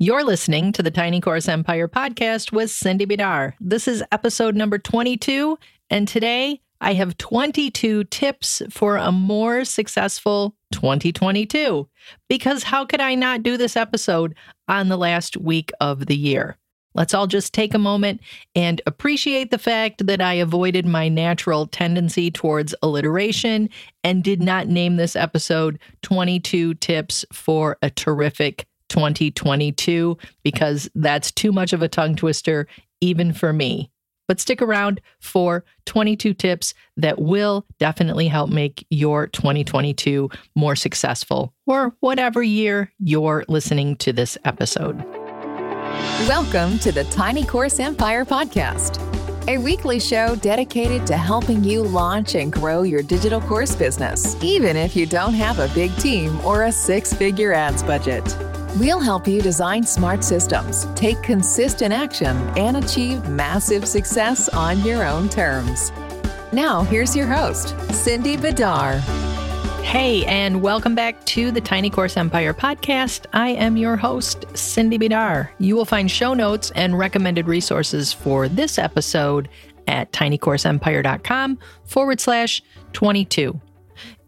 You're listening to the Tiny Course Empire podcast with Cindy Bidar. This is episode number 22, and today I have 22 tips for a more successful 2022. Because how could I not do this episode on the last week of the year? Let's all just take a moment and appreciate the fact that I avoided my natural tendency towards alliteration and did not name this episode 22 Tips for a Terrific 2022 because that's too much of a tongue twister, even for me. But stick around for 22 tips that will definitely help make your 2022 more successful or whatever year you're listening to this episode. Welcome to the Tiny Course Empire podcast, a weekly show dedicated to helping you launch and grow your digital course business, even if you don't have a big team or a six figure ads budget. We'll help you design smart systems, take consistent action, and achieve massive success on your own terms. Now, here's your host, Cindy Bidar. Hey, and welcome back to the Tiny Course Empire podcast. I am your host, Cindy Bidar. You will find show notes and recommended resources for this episode at tinycourseempire.com forward slash 22.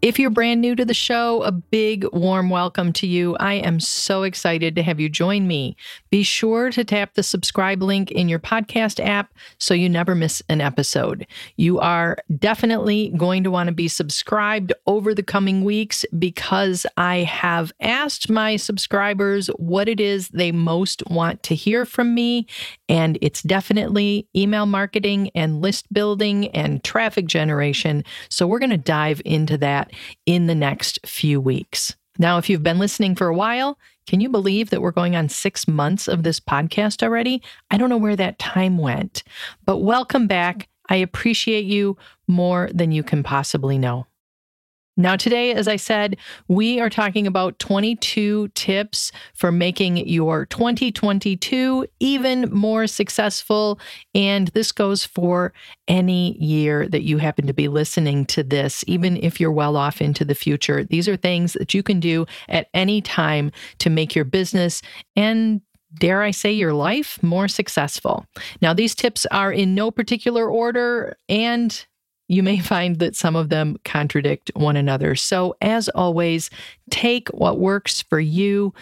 If you're brand new to the show, a big warm welcome to you. I am so excited to have you join me. Be sure to tap the subscribe link in your podcast app so you never miss an episode. You are definitely going to want to be subscribed over the coming weeks because I have asked my subscribers what it is they most want to hear from me. And it's definitely email marketing and list building and traffic generation. So we're going to dive into that in the next few weeks. Now, if you've been listening for a while, can you believe that we're going on six months of this podcast already? I don't know where that time went, but welcome back. I appreciate you more than you can possibly know. Now, today, as I said, we are talking about 22 tips for making your 2022 even more successful. And this goes for any year that you happen to be listening to this, even if you're well off into the future. These are things that you can do at any time to make your business and dare I say, your life more successful. Now, these tips are in no particular order, and you may find that some of them contradict one another. So, as always, take what works for you,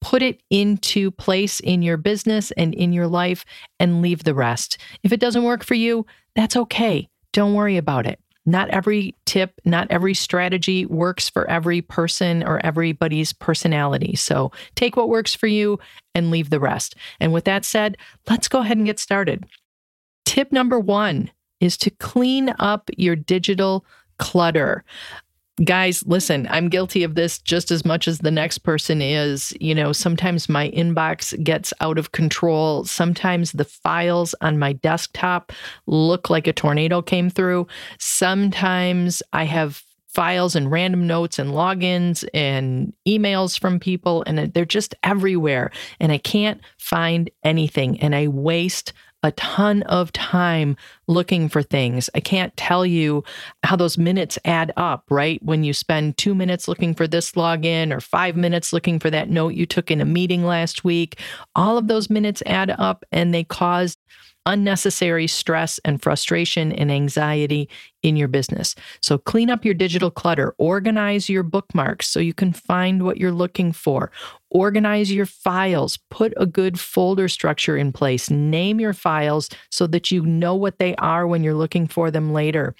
put it into place in your business and in your life, and leave the rest. If it doesn't work for you, that's okay. Don't worry about it. Not every tip, not every strategy works for every person or everybody's personality. So take what works for you and leave the rest. And with that said, let's go ahead and get started. Tip number one is to clean up your digital clutter. Guys, listen, I'm guilty of this just as much as the next person is. You know, sometimes my inbox gets out of control. Sometimes the files on my desktop look like a tornado came through. Sometimes I have files and random notes and logins and emails from people, and they're just everywhere. And I can't find anything. And I waste a ton of time looking for things. I can't tell you how those minutes add up, right? When you spend two minutes looking for this login or five minutes looking for that note you took in a meeting last week, all of those minutes add up and they cause unnecessary stress and frustration and anxiety in your business. So clean up your digital clutter, organize your bookmarks so you can find what you're looking for, organize your files, put a good folder structure in place, name your files so that you know what they are when you're looking for them later.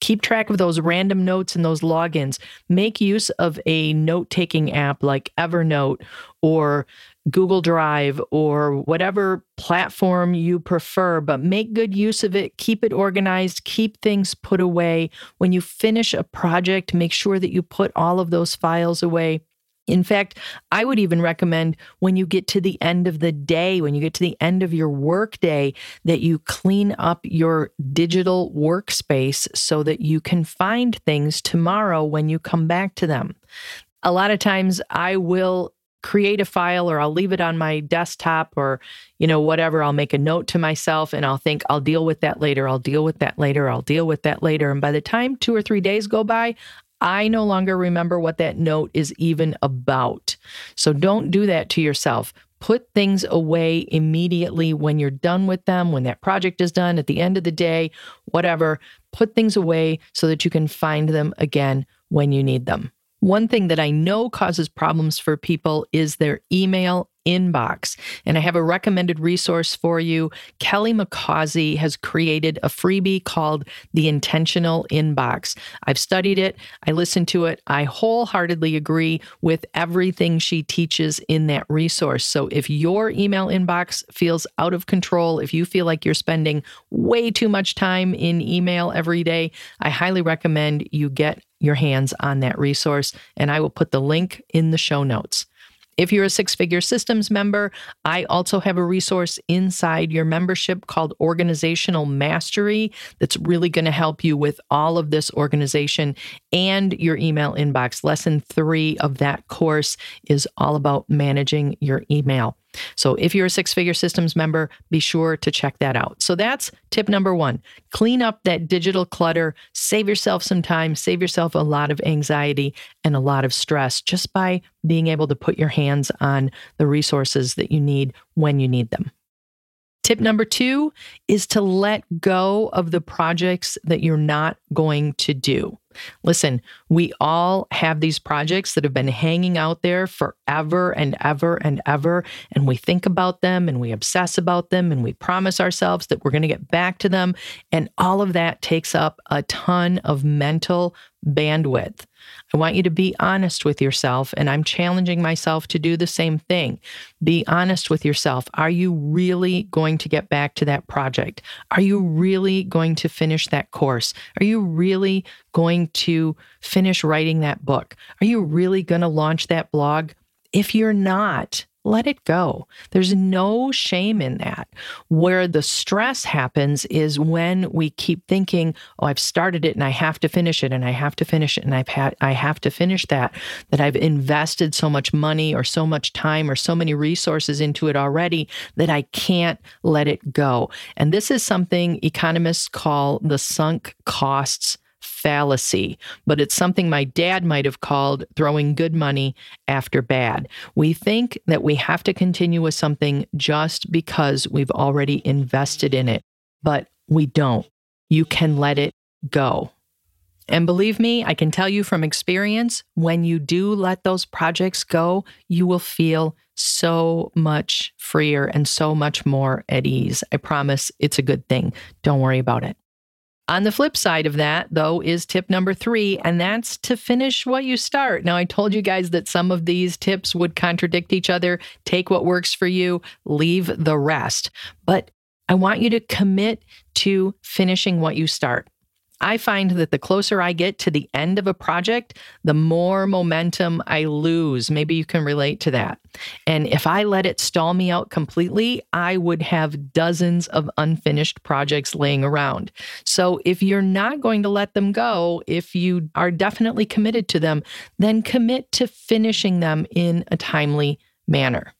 Keep track of those random notes and those logins. Make use of a note taking app like Evernote or Google Drive or whatever platform you prefer, but make good use of it. Keep it organized, keep things put away. When you finish a project, make sure that you put all of those files away. In fact, I would even recommend when you get to the end of the day, when you get to the end of your workday, that you clean up your digital workspace so that you can find things tomorrow when you come back to them. A lot of times I will create a file or I'll leave it on my desktop or, you know, whatever. I'll make a note to myself and I'll think, I'll deal with that later. I'll deal with that later. I'll deal with that later. And by the time two or three days go by, I no longer remember what that note is even about. So don't do that to yourself. put things away immediately when you're done with them, when that project is done, at the end of the day, whatever. Put things away so that you can find them again when you need them. One thing that I know causes problems for people is their email inbox. And I have a recommended resource for you. Kelly McCausey has created a freebie called The Intentional Inbox. I've studied it, I listened to it. I wholeheartedly agree with everything she teaches in that resource. So if your email inbox feels out of control, if you feel like you're spending way too much time in email every day, I highly recommend you get your hands on that resource. And I will put the link in the show notes. If you're a six figure systems member, I also have a resource inside your membership called Organizational Mastery that's really going to help you with all of this organization and your email inbox. Lesson three of that course is all about managing your email. So if you're a six figure systems member, be sure to check that out. So that's tip number one clean up that digital clutter, save yourself some time, save yourself a lot of anxiety and a lot of stress just by being able to put your hands on the resources that you need when you need them. Tip number two is to let go of the projects that you're not going to do. Listen, we all have these projects that have been hanging out there forever and ever and ever. And we think about them and we obsess about them and we promise ourselves that we're going to get back to them. And all of that takes up a ton of mental bandwidth. I want you to be honest with yourself, and I'm challenging myself to do the same thing. Be honest with yourself. Are you really going to get back to that project? Are you really going to finish that course? Are you really going to finish writing that book? Are you really going to launch that blog? If you're not, let it go. There's no shame in that. Where the stress happens is when we keep thinking, "Oh, I've started it and I have to finish it and I have to finish it and I've had I have to finish that that I've invested so much money or so much time or so many resources into it already that I can't let it go." And this is something economists call the sunk costs fallacy, but it's something my dad might have called throwing good money after bad. We think that we have to continue with something just because we've already invested in it, but we don't. You can let it go. And believe me, I can tell you from experience, when you do let those projects go, you will feel so much freer and so much more at ease. I promise it's a good thing. Don't worry about it. On the flip side of that, though, is tip number three, and that's to finish what you start. Now, I told you guys that some of these tips would contradict each other. Take what works for you, leave the rest. But I want you to commit to finishing what you start. I find that the closer I get to the end of a project, the more momentum I lose. Maybe you can relate to that. And if I let it stall me out completely, I would have dozens of unfinished projects laying around. So if you're not going to let them go, if you are definitely committed to them, then commit to finishing them in a timely manner.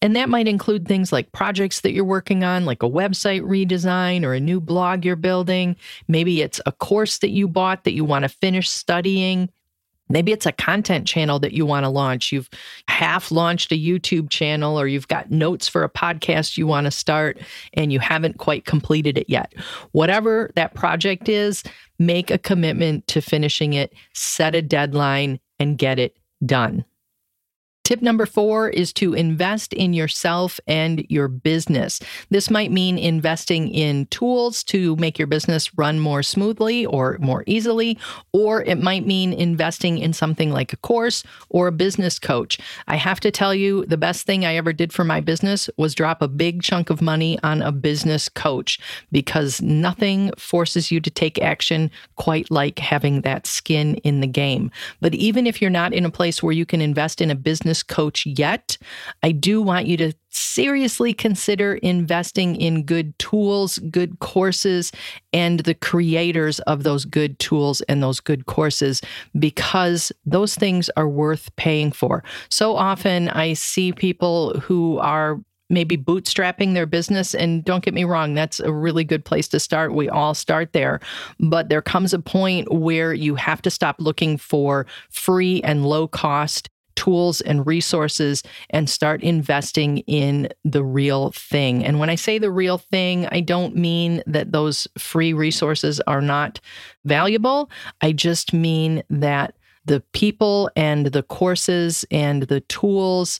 And that might include things like projects that you're working on, like a website redesign or a new blog you're building. Maybe it's a course that you bought that you want to finish studying. Maybe it's a content channel that you want to launch. You've half launched a YouTube channel or you've got notes for a podcast you want to start and you haven't quite completed it yet. Whatever that project is, make a commitment to finishing it, set a deadline, and get it done. Tip number four is to invest in yourself and your business. This might mean investing in tools to make your business run more smoothly or more easily, or it might mean investing in something like a course or a business coach. I have to tell you, the best thing I ever did for my business was drop a big chunk of money on a business coach because nothing forces you to take action quite like having that skin in the game. But even if you're not in a place where you can invest in a business business coach yet, I do want you to seriously consider investing in good tools, good courses, and the creators of those good tools and those good courses because those things are worth paying for. So often I see people who are maybe bootstrapping their business. And don't get me wrong, that's a really good place to start. We all start there. But there comes a point where you have to stop looking for free and low cost tools and resources and start investing in the real thing. And when I say the real thing, I don't mean that those free resources are not valuable. I just mean that the people and the courses and the tools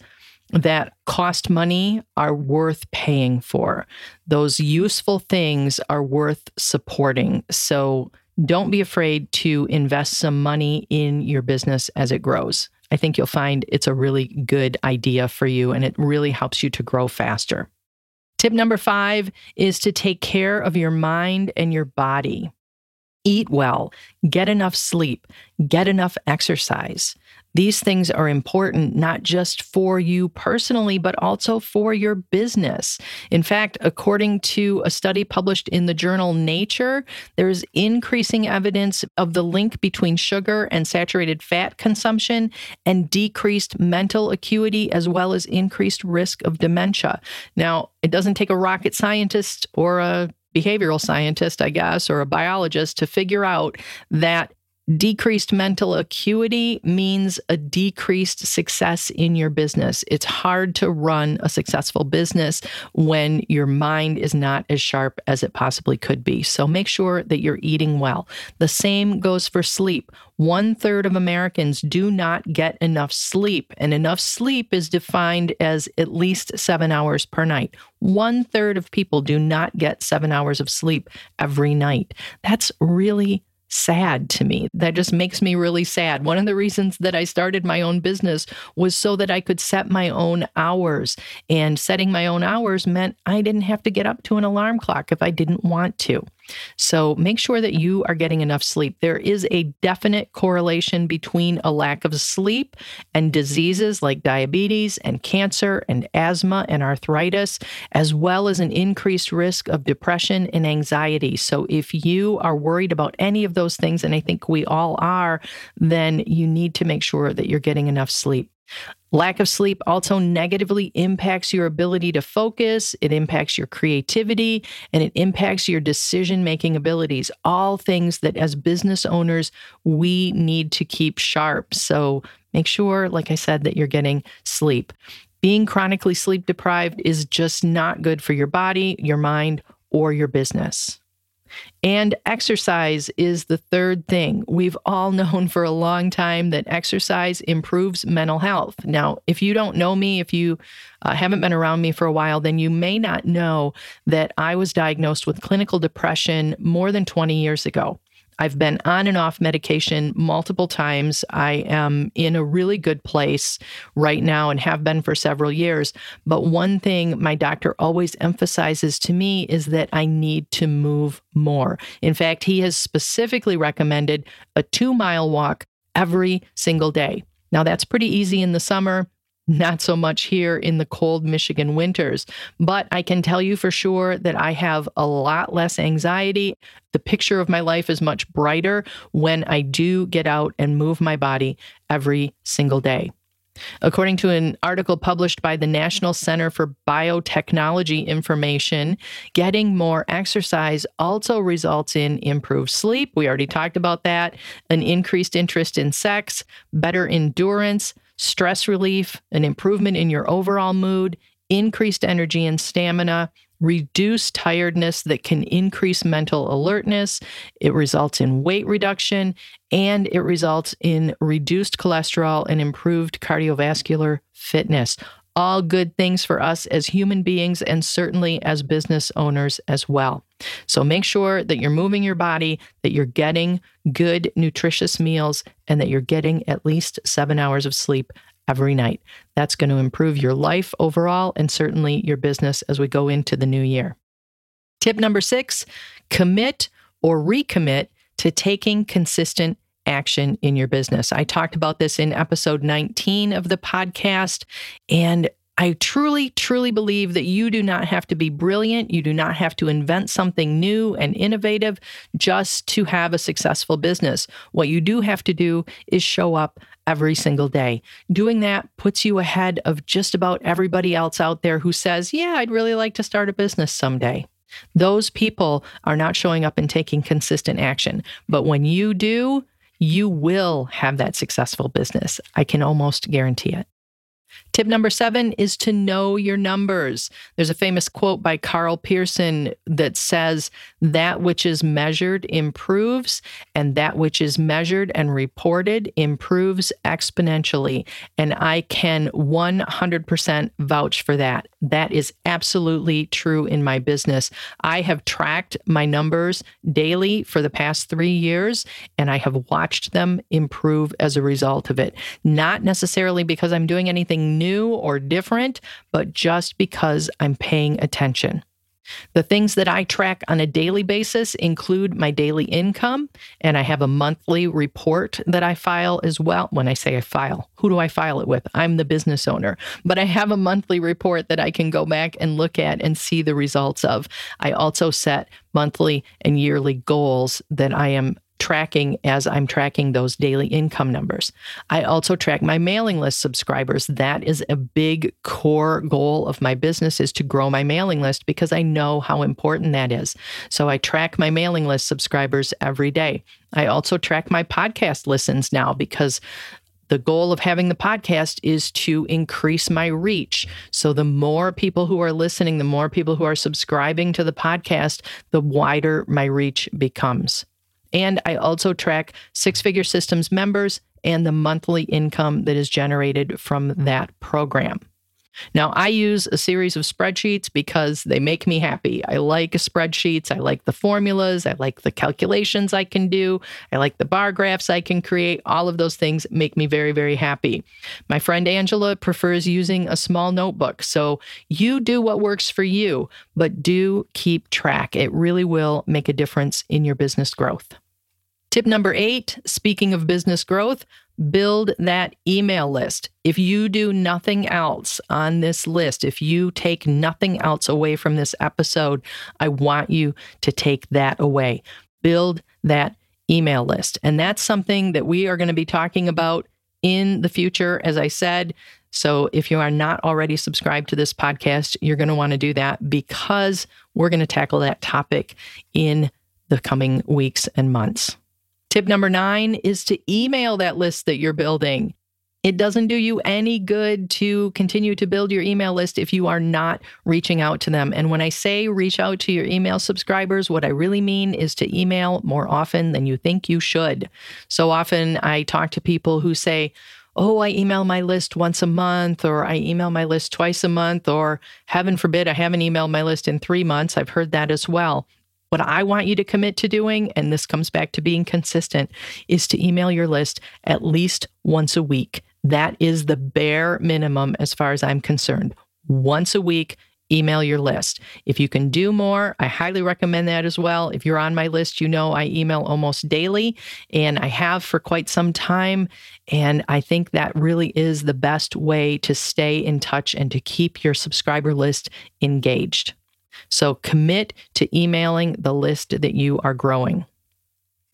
that cost money are worth paying for. Those useful things are worth supporting. So don't be afraid to invest some money in your business as it grows. I think you'll find it's a really good idea for you and it really helps you to grow faster. Tip number five is to take care of your mind and your body. Eat well, get enough sleep, get enough exercise. These things are important not just for you personally, but also for your business. In fact, according to a study published in the journal Nature, there is increasing evidence of the link between sugar and saturated fat consumption and decreased mental acuity, as well as increased risk of dementia. Now, it doesn't take a rocket scientist or a behavioral scientist, I guess, or a biologist to figure out that Decreased mental acuity means a decreased success in your business. It's hard to run a successful business when your mind is not as sharp as it possibly could be. So make sure that you're eating well. The same goes for sleep. One third of Americans do not get enough sleep, and enough sleep is defined as at least seven hours per night. One third of people do not get seven hours of sleep every night. That's really sad to me. That just makes me really sad. One of the reasons that I started my own business was so that I could set my own hours. And setting my own hours meant I didn't have to get up to an alarm clock if I didn't want to. So make sure that you are getting enough sleep. There is a definite correlation between a lack of sleep and diseases like diabetes and cancer and asthma and arthritis, as well as an increased risk of depression and anxiety. So if you are worried about any of those things, and I think we all are, then you need to make sure that you're getting enough sleep. Lack of sleep also negatively impacts your ability to focus, it impacts your creativity, and it impacts your decision making abilities. All things that as business owners, we need to keep sharp. So make sure, like I said, that you're getting sleep. Being chronically sleep deprived is just not good for your body, your mind, or your business. And exercise is the third thing. We've all known for a long time that exercise improves mental health. Now, if you don't know me, if you uh, haven't been around me for a while, then you may not know that I was diagnosed with clinical depression more than 20 years ago. I've been on and off medication multiple times. I am in a really good place right now and have been for several years. But one thing my doctor always emphasizes to me is that I need to move more. In fact, he has specifically recommended a two mile walk every single day. Now, that's pretty easy in the summer. Not so much here in the cold Michigan winters, but I can tell you for sure that I have a lot less anxiety. The picture of my life is much brighter when I do get out and move my body every single day. According to an article published by the National Center for Biotechnology Information, getting more exercise also results in improved sleep. We already talked about that, an increased interest in sex, better endurance, stress relief, an improvement in your overall mood, increased energy and stamina, reduced tiredness that can increase mental alertness. It results in weight reduction and it results in reduced cholesterol and improved cardiovascular fitness all good things for us as human beings and certainly as business owners as well. So make sure that you're moving your body, that you're getting good, nutritious meals, and that you're getting at least seven hours of sleep every night. That's going to improve your life overall and certainly your business as we go into the new year. Tip number six commit or recommit to taking consistent action in your business. I talked about this in episode 19 of the podcast, and I truly, truly believe that you do not have to be brilliant. You do not have to invent something new and innovative just to have a successful business. What you do have to do is show up every single day. Doing that puts you ahead of just about everybody else out there who says, Yeah, I'd really like to start a business someday. Those people are not showing up and taking consistent action. But when you do, you will have that successful business. I can almost guarantee it. Tip number seven is to know your numbers. There's a famous quote by Karl Pearson that says, That which is measured improves, and that which is measured and reported improves exponentially. And I can 100% vouch for that. That is absolutely true in my business. I have tracked my numbers daily for the past three years, and I have watched them improve as a result of it. Not necessarily because I'm doing anything new or different, but just because I'm paying attention. The things that I track on a daily basis include my daily income, and I have a monthly report that I file as well. When I say I file, who do I file it with? I'm the business owner, but I have a monthly report that I can go back and look at and see the results of. I also set monthly and yearly goals that I am tracking as I'm tracking those daily income numbers. I also track my mailing list subscribers. That is a big core goal of my business is to grow my mailing list because I know how important that is. So I track my mailing list subscribers every day. I also track my podcast listens now because the goal of having the podcast is to increase my reach. So, the more people who are listening, the more people who are subscribing to the podcast, the wider my reach becomes. And I also track Six Figure Systems members and the monthly income that is generated from that program. Now, I use a series of spreadsheets because they make me happy. I like spreadsheets. I like the formulas. I like the calculations I can do. I like the bar graphs I can create. All of those things make me very, very happy. My friend Angela prefers using a small notebook. So you do what works for you, but do keep track. It really will make a difference in your business growth. Tip number eight speaking of business growth, build that email list. If you do nothing else on this list, if you take nothing else away from this episode, I want you to take that away. Build that email list. And that's something that we are going to be talking about in the future, as I said. So if you are not already subscribed to this podcast, you're going to want to do that because we're going to tackle that topic in the coming weeks and months. Tip number nine is to email that list that you're building. It doesn't do you any good to continue to build your email list if you are not reaching out to them. And when I say reach out to your email subscribers, what I really mean is to email more often than you think you should. So often I talk to people who say, Oh, I email my list once a month, or I email my list twice a month, or heaven forbid, I haven't emailed my list in three months. I've heard that as well. What I want you to commit to doing, and this comes back to being consistent, is to email your list at least once a week. That is the bare minimum as far as I'm concerned. Once a week, email your list. If you can do more, I highly recommend that as well. If you're on my list, you know I email almost daily and I have for quite some time. And I think that really is the best way to stay in touch and to keep your subscriber list engaged. So commit to emailing the list that you are growing.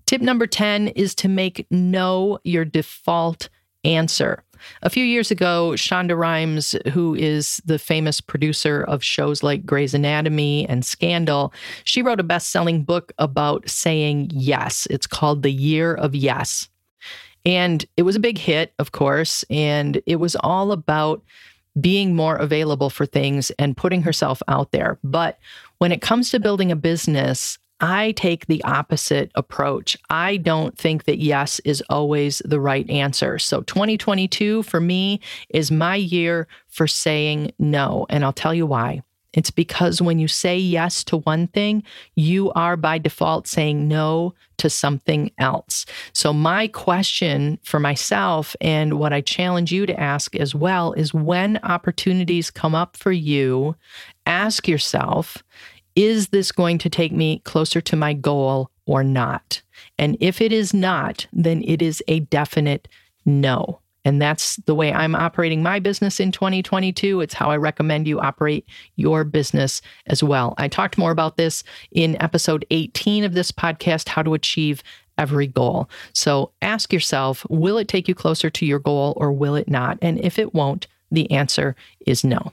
Tip number 10 is to make no your default answer. A few years ago, Shonda Rhimes, who is the famous producer of shows like Grey's Anatomy and Scandal, she wrote a best selling book about saying yes. It's called The Year of Yes. And it was a big hit, of course, and it was all about being more available for things and putting herself out there. But when it comes to building a business, I take the opposite approach. I don't think that yes is always the right answer. So 2022 for me is my year for saying no. And I'll tell you why. It's because when you say yes to one thing, you are by default saying no to something else. So, my question for myself and what I challenge you to ask as well is when opportunities come up for you, ask yourself, is this going to take me closer to my goal or not? And if it is not, then it is a definite no. And that's the way I'm operating my business in 2022. It's how I recommend you operate your business as well. I talked more about this in episode 18 of this podcast How to Achieve Every Goal. So ask yourself will it take you closer to your goal or will it not? And if it won't, the answer is no.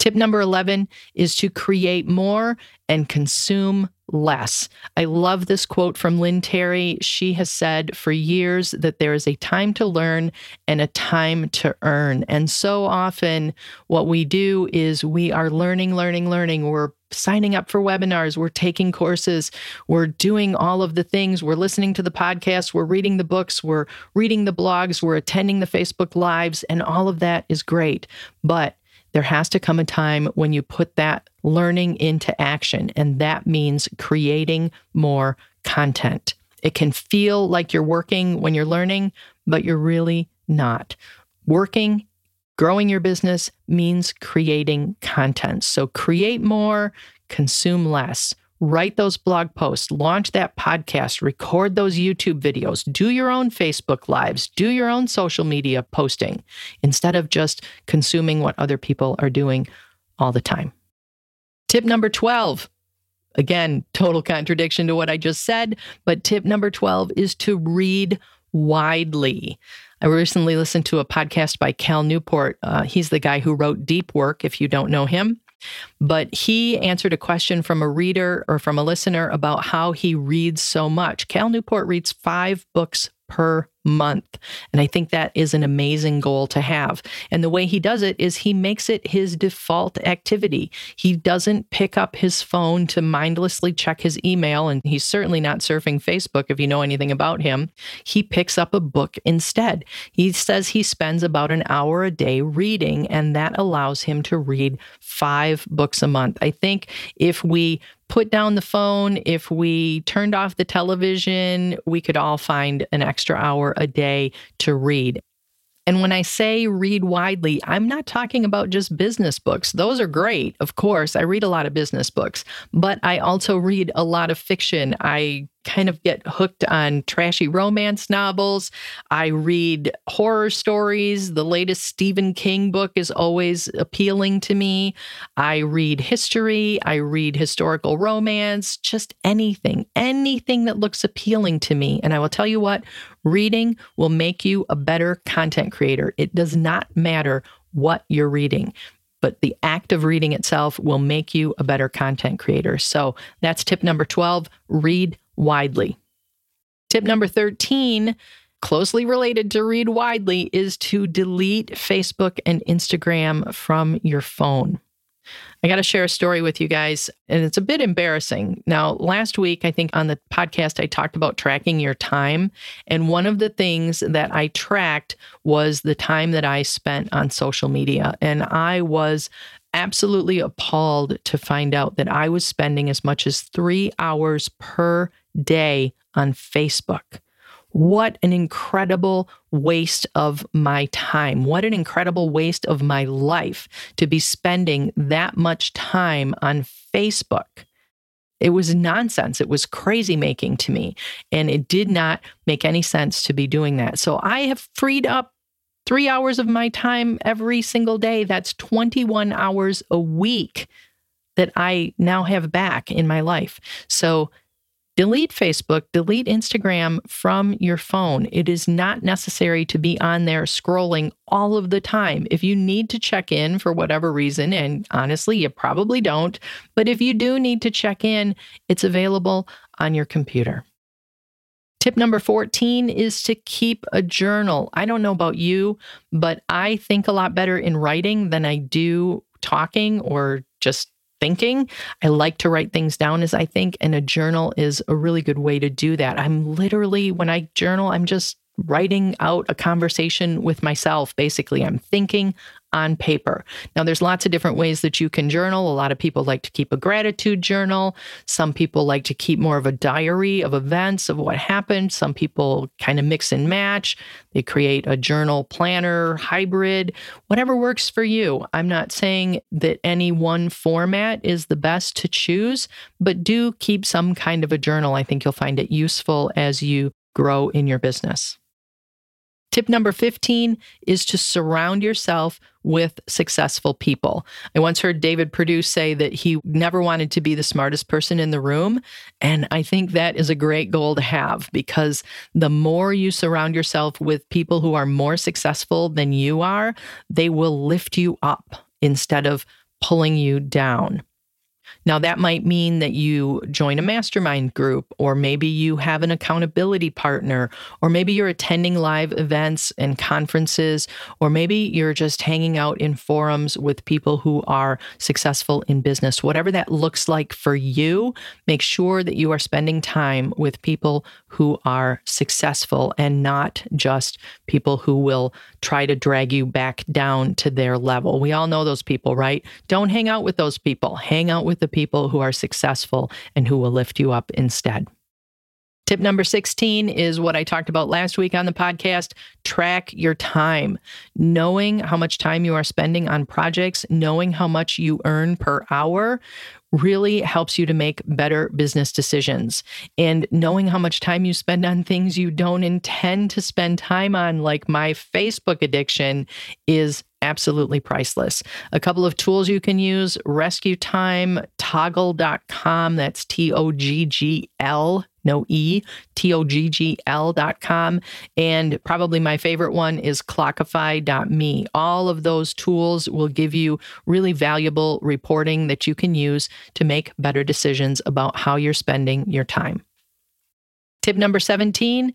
Tip number 11 is to create more and consume less. I love this quote from Lynn Terry. She has said for years that there is a time to learn and a time to earn. And so often, what we do is we are learning, learning, learning. We're signing up for webinars, we're taking courses, we're doing all of the things, we're listening to the podcast, we're reading the books, we're reading the blogs, we're attending the Facebook Lives, and all of that is great. But there has to come a time when you put that learning into action, and that means creating more content. It can feel like you're working when you're learning, but you're really not. Working, growing your business means creating content. So create more, consume less write those blog posts, launch that podcast, record those YouTube videos, do your own Facebook lives, do your own social media posting instead of just consuming what other people are doing all the time. Tip number 12. Again, total contradiction to what I just said, but tip number 12 is to read widely. I recently listened to a podcast by Cal Newport. Uh, he's the guy who wrote Deep Work, if you don't know him. But he answered a question from a reader or from a listener about how he reads so much. Cal Newport reads five books per month. And I think that is an amazing goal to have. And the way he does it is he makes it his default activity. He doesn't pick up his phone to mindlessly check his email, and he's certainly not surfing Facebook if you know anything about him. He picks up a book instead. He says he spends about an hour a day reading, and that allows him to read five books a month. I think if we put down the phone, if we turned off the television, we could all find an extra hour a day to read. And when I say read widely, I'm not talking about just business books. Those are great, of course. I read a lot of business books, but I also read a lot of fiction. I kind of get hooked on trashy romance novels. I read horror stories. The latest Stephen King book is always appealing to me. I read history. I read historical romance, just anything, anything that looks appealing to me. And I will tell you what, reading will make you a better content creator. It does not matter what you're reading but the act of reading itself will make you a better content creator. So that's tip number 12 read widely. Tip number 13, closely related to read widely, is to delete Facebook and Instagram from your phone. I got to share a story with you guys, and it's a bit embarrassing. Now, last week, I think on the podcast, I talked about tracking your time. And one of the things that I tracked was the time that I spent on social media. And I was absolutely appalled to find out that I was spending as much as three hours per day on Facebook. What an incredible waste of my time. What an incredible waste of my life to be spending that much time on Facebook. It was nonsense. It was crazy making to me. And it did not make any sense to be doing that. So I have freed up three hours of my time every single day. That's 21 hours a week that I now have back in my life. So Delete Facebook, delete Instagram from your phone. It is not necessary to be on there scrolling all of the time. If you need to check in for whatever reason, and honestly, you probably don't, but if you do need to check in, it's available on your computer. Tip number 14 is to keep a journal. I don't know about you, but I think a lot better in writing than I do talking or just thinking. I like to write things down as I think, and a journal is a really good way to do that. I'm literally, when I journal, I'm just writing out a conversation with myself. Basically, I'm thinking on paper. Now, there's lots of different ways that you can journal. A lot of people like to keep a gratitude journal. Some people like to keep more of a diary of events of what happened. Some people kind of mix and match. They create a journal planner hybrid, whatever works for you. I'm not saying that any one format is the best to choose, but do keep some kind of a journal. I think you'll find it useful as you grow in your business. Tip number 15 is to surround yourself with successful people. I once heard David Perdue say that he never wanted to be the smartest person in the room. And I think that is a great goal to have because the more you surround yourself with people who are more successful than you are, they will lift you up instead of pulling you down. Now, that might mean that you join a mastermind group, or maybe you have an accountability partner, or maybe you're attending live events and conferences, or maybe you're just hanging out in forums with people who are successful in business. Whatever that looks like for you, make sure that you are spending time with people who are successful and not just people who will try to drag you back down to their level. We all know those people, right? Don't hang out with those people. Hang out with the people who are successful and who will lift you up instead. Tip number 16 is what I talked about last week on the podcast track your time. Knowing how much time you are spending on projects, knowing how much you earn per hour really helps you to make better business decisions. And knowing how much time you spend on things you don't intend to spend time on, like my Facebook addiction, is absolutely priceless. A couple of tools you can use Rescue Time, toggl.com, that's T O G G L no E, T O G G L dot com. And probably my favorite one is clockify.me. All of those tools will give you really valuable reporting that you can use to make better decisions about how you're spending your time. Tip number 17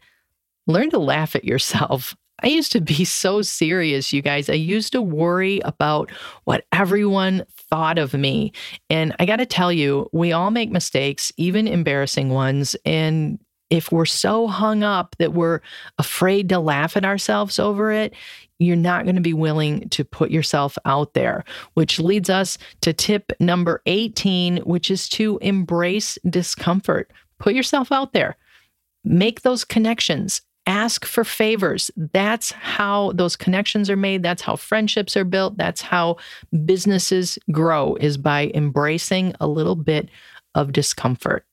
learn to laugh at yourself. I used to be so serious, you guys. I used to worry about what everyone thought of me. And I got to tell you, we all make mistakes, even embarrassing ones. And if we're so hung up that we're afraid to laugh at ourselves over it, you're not going to be willing to put yourself out there, which leads us to tip number 18, which is to embrace discomfort. Put yourself out there, make those connections, ask for favors. That's how those connections are made. That's how friendships are built. That's how businesses grow is by embracing a little bit of discomfort.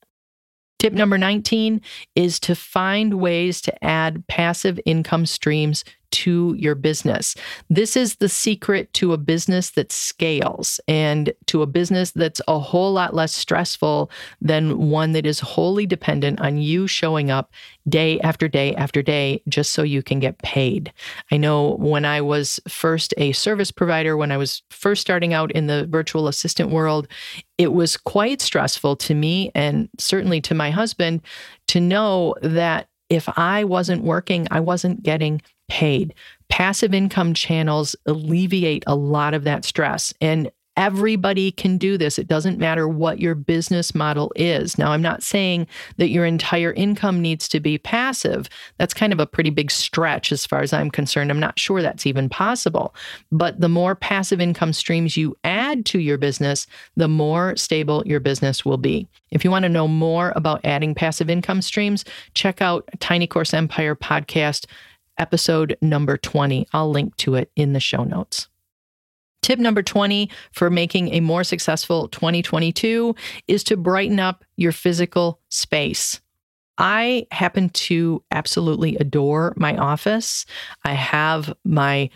Tip number 19 is to find ways to add passive income streams to your business. This is the secret to a business that scales and to a business that's a whole lot less stressful than one that is wholly dependent on you showing up day after day after day just so you can get paid. I know when I was first a service provider, when I was first starting out in the virtual assistant world, it was quite stressful to me and certainly to my husband to know that if I wasn't working, I wasn't getting paid. Passive income channels alleviate a lot of that stress. And Everybody can do this. It doesn't matter what your business model is. Now, I'm not saying that your entire income needs to be passive. That's kind of a pretty big stretch as far as I'm concerned. I'm not sure that's even possible. But the more passive income streams you add to your business, the more stable your business will be. If you want to know more about adding passive income streams, check out Tiny Course Empire podcast episode number 20. I'll link to it in the show notes. Tip number 20 for making a more successful 2022 is to brighten up your physical space. I happen to absolutely adore my office. I have my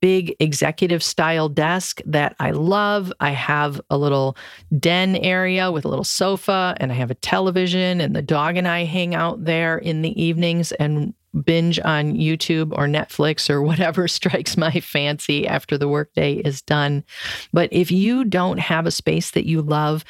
big executive style desk that I love. I have a little den area with a little sofa, and I have a television, and the dog and I hang out there in the evenings and binge on YouTube or Netflix or whatever strikes my fancy after the workday is done. But if you don't have a space that you love,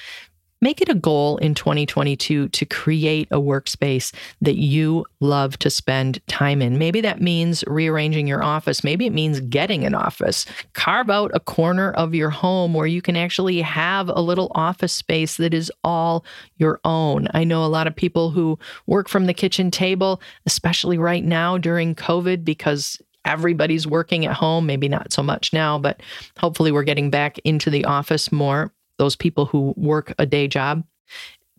Make it a goal in 2022 to create a workspace that you love to spend time in. Maybe that means rearranging your office. Maybe it means getting an office. Carve out a corner of your home where you can actually have a little office space that is all your own. I know a lot of people who work from the kitchen table, especially right now during COVID, because everybody's working at home, maybe not so much now, but hopefully we're getting back into the office more those people who work a day job.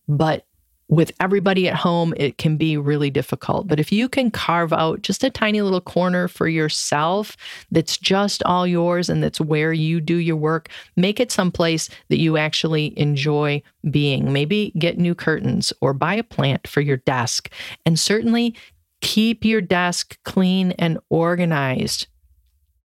But with everybody at home, it can be really difficult. But if you can carve out just a tiny little corner for yourself that's just all yours and that's where you do your work, make it someplace that you actually enjoy being. Maybe get new curtains or buy a plant for your desk. And certainly keep your desk clean and organized.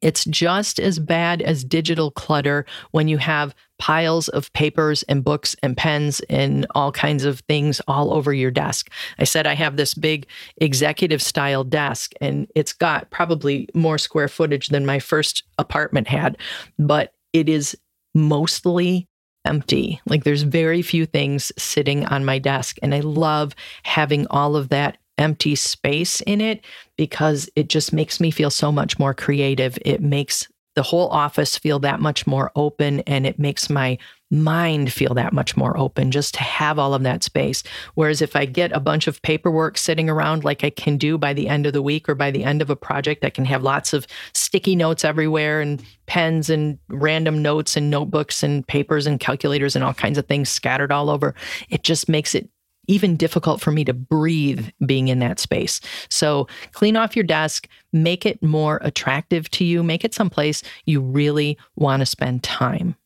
It's just as bad as digital clutter when you have piles of papers and books and pens and all kinds of things all over your desk. I said I have this big executive style desk and it's got probably more square footage than my first apartment had, but it is mostly empty. Like there's very few things sitting on my desk. And I love having all of that empty space in it because it just makes me feel so much more creative. It makes the whole office feel that much more open and it makes my mind feel that much more open just to have all of that space. Whereas if I get a bunch of paperwork sitting around like I can do by the end of the week or by the end of a project, I can have lots of sticky notes everywhere and pens and random notes and notebooks and papers and calculators and all kinds of things scattered all over. It just makes it even difficult for me to breathe being in that space. So clean off your desk, make it more attractive to you, make it someplace you really want to spend time.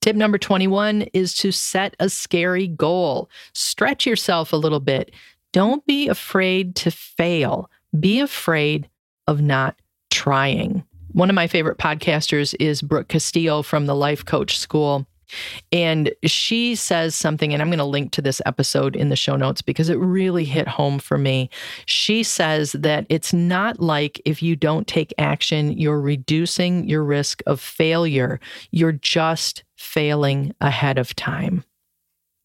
Tip number 21 is to set a scary goal. Stretch yourself a little bit. Don't be afraid to fail. Be afraid of not trying. One of my favorite podcasters is Brooke Castillo from the Life Coach School. And she says something, and I'm going to link to this episode in the show notes because it really hit home for me. She says that it's not like if you don't take action, you're reducing your risk of failure. You're just failing ahead of time.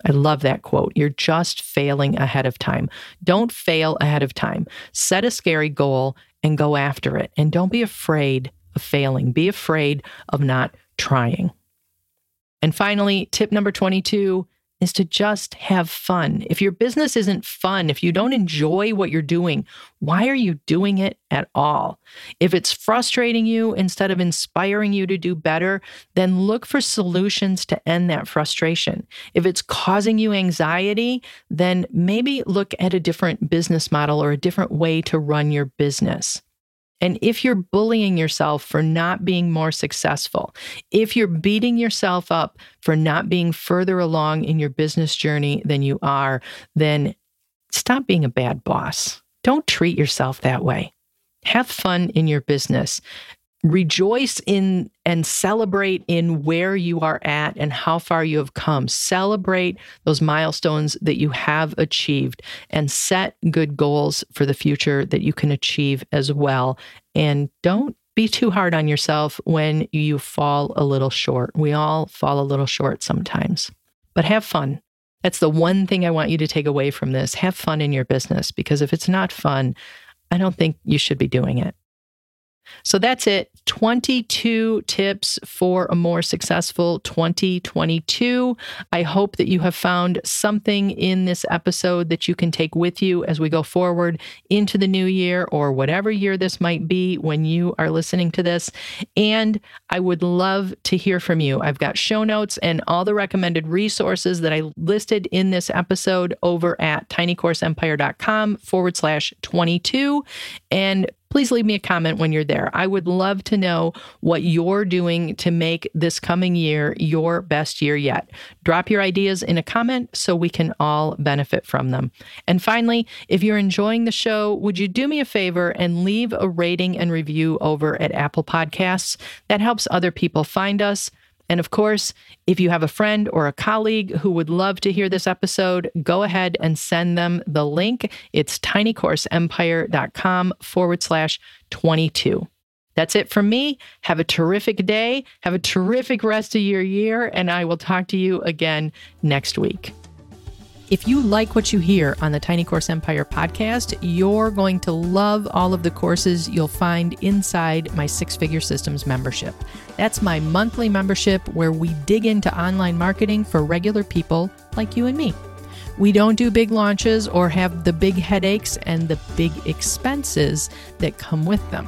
I love that quote. You're just failing ahead of time. Don't fail ahead of time. Set a scary goal and go after it. And don't be afraid of failing. Be afraid of not trying. And finally, tip number 22 is to just have fun. If your business isn't fun, if you don't enjoy what you're doing, why are you doing it at all? If it's frustrating you instead of inspiring you to do better, then look for solutions to end that frustration. If it's causing you anxiety, then maybe look at a different business model or a different way to run your business. And if you're bullying yourself for not being more successful, if you're beating yourself up for not being further along in your business journey than you are, then stop being a bad boss. Don't treat yourself that way. Have fun in your business rejoice in and celebrate in where you are at and how far you have come. Celebrate those milestones that you have achieved and set good goals for the future that you can achieve as well. And don't be too hard on yourself when you fall a little short. We all fall a little short sometimes, but have fun. That's the one thing I want you to take away from this. Have fun in your business because if it's not fun, I don't think you should be doing it. So that's it. 22 tips for a more successful 2022. I hope that you have found something in this episode that you can take with you as we go forward into the new year or whatever year this might be when you are listening to this. And I would love to hear from you. I've got show notes and all the recommended resources that I listed in this episode over at tinycourseempire.com forward slash 22. And please leave me a comment when you're there. I would love to know what you're doing to make this coming year your best year yet. Drop your ideas in a comment so we can all benefit from them. And finally, if you're enjoying the show, would you do me a favor and leave a rating and review over at Apple Podcasts? That helps other people find us. And of course, if you have a friend or a colleague who would love to hear this episode, go ahead and send them the link. It's tinycourseempire.com forward slash 22. That's it from me. Have a terrific day. Have a terrific rest of your year. And I will talk to you again next week. If you like what you hear on the Tiny Course Empire podcast, you're going to love all of the courses you'll find inside my Six Figure Systems membership. That's my monthly membership where we dig into online marketing for regular people like you and me. We don't do big launches or have the big headaches and the big expenses that come with them.